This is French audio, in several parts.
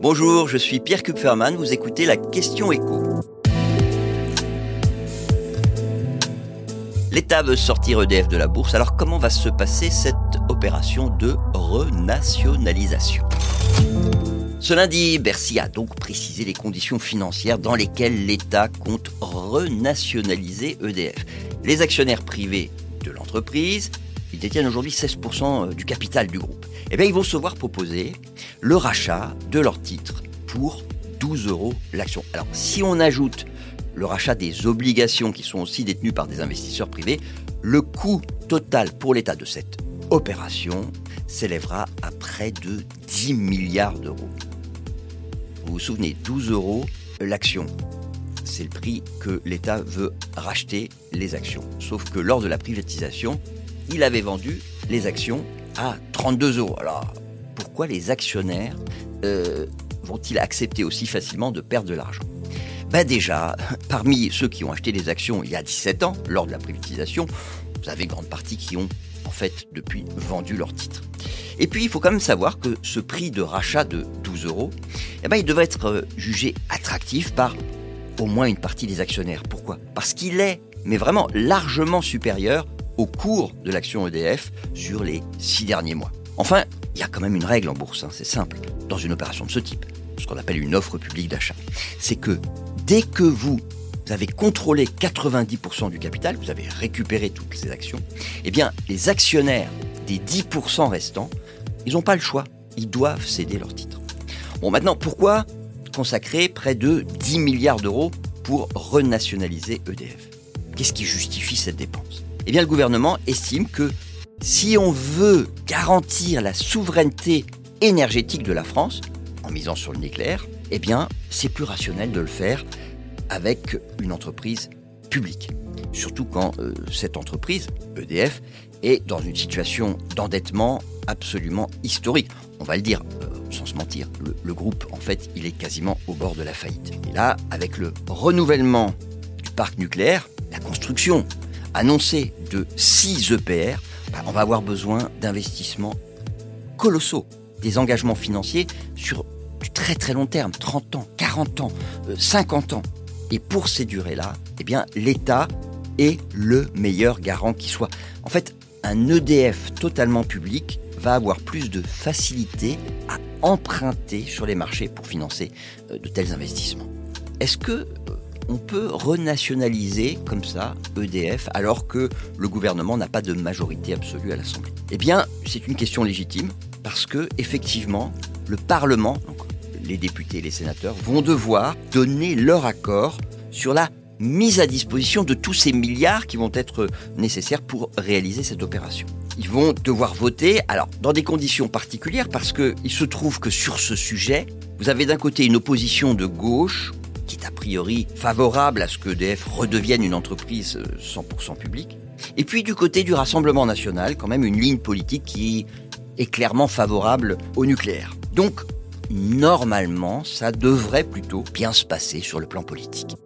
Bonjour, je suis Pierre Kupferman, vous écoutez la question écho. L'État veut sortir EDF de la bourse, alors comment va se passer cette opération de renationalisation? Ce lundi, Bercy a donc précisé les conditions financières dans lesquelles l'État compte renationaliser EDF. Les actionnaires privés de l'entreprise, ils détiennent aujourd'hui 16% du capital du groupe. Eh bien, ils vont se voir proposer le rachat de leurs titres pour 12 euros l'action. Alors, si on ajoute le rachat des obligations qui sont aussi détenues par des investisseurs privés, le coût total pour l'État de cette opération s'élèvera à près de 10 milliards d'euros. Vous vous souvenez, 12 euros l'action. C'est le prix que l'État veut racheter les actions. Sauf que lors de la privatisation, il avait vendu les actions à 32 euros. Alors, pourquoi les actionnaires euh, vont-ils accepter aussi facilement de perdre de l'argent? Ben déjà, parmi ceux qui ont acheté les actions il y a 17 ans, lors de la privatisation, vous avez grande partie qui ont en fait depuis vendu leurs titres. Et puis il faut quand même savoir que ce prix de rachat de 12 euros, eh ben, il devrait être euh, jugé attractif par au moins une partie des actionnaires. Pourquoi? Parce qu'il est, mais vraiment largement supérieur au cours de l'action EDF sur les six derniers mois. Enfin, il y a quand même une règle en bourse, hein, c'est simple, dans une opération de ce type, ce qu'on appelle une offre publique d'achat. C'est que dès que vous avez contrôlé 90% du capital, vous avez récupéré toutes ces actions, eh bien, les actionnaires des 10% restants, ils n'ont pas le choix. Ils doivent céder leurs titres. Bon, maintenant, pourquoi consacrer près de 10 milliards d'euros pour renationaliser EDF Qu'est-ce qui justifie cette dépense? Eh bien, le gouvernement estime que si on veut garantir la souveraineté énergétique de la France, en misant sur le nucléaire, eh bien, c'est plus rationnel de le faire avec une entreprise publique. Surtout quand euh, cette entreprise, EDF, est dans une situation d'endettement absolument historique. On va le dire, euh, sans se mentir, le, le, groupe, en fait, il est quasiment au bord de la faillite. Et là, avec le renouvellement du parc nucléaire, la construction annoncée de 6 EPR, bah, on va avoir besoin d'investissements colossaux, des engagements financiers sur du très très long terme, 30 ans, 40 ans, 50 euh, ans. Et pour ces durées-là, eh bien, l'État est le meilleur garant qui soit. En fait, un EDF totalement public va avoir plus de facilité à emprunter sur les marchés pour financer euh, de tels investissements. Est-ce que on peut renationaliser comme ça EDF alors que le gouvernement n'a pas de majorité absolue à l'Assemblée Eh bien, c'est une question légitime parce que effectivement, le Parlement, les députés et les sénateurs, vont devoir donner leur accord sur la mise à disposition de tous ces milliards qui vont être nécessaires pour réaliser cette opération. Ils vont devoir voter, alors dans des conditions particulières, parce qu'il se trouve que sur ce sujet, vous avez d'un côté une opposition de gauche, qui est a priori favorable à ce que EDF redevienne une entreprise 100% publique, et puis du côté du Rassemblement national, quand même une ligne politique qui est clairement favorable au nucléaire. Donc, normalement, ça devrait plutôt bien se passer sur le plan politique.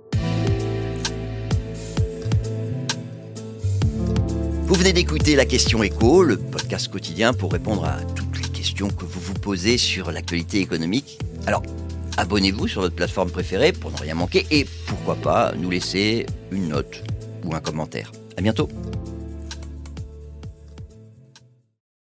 Vous venez d'écouter la question écho, le podcast quotidien pour répondre à toutes les questions que vous vous posez sur l'actualité économique. Alors, abonnez-vous sur votre plateforme préférée pour ne rien manquer et pourquoi pas nous laisser une note ou un commentaire. À bientôt.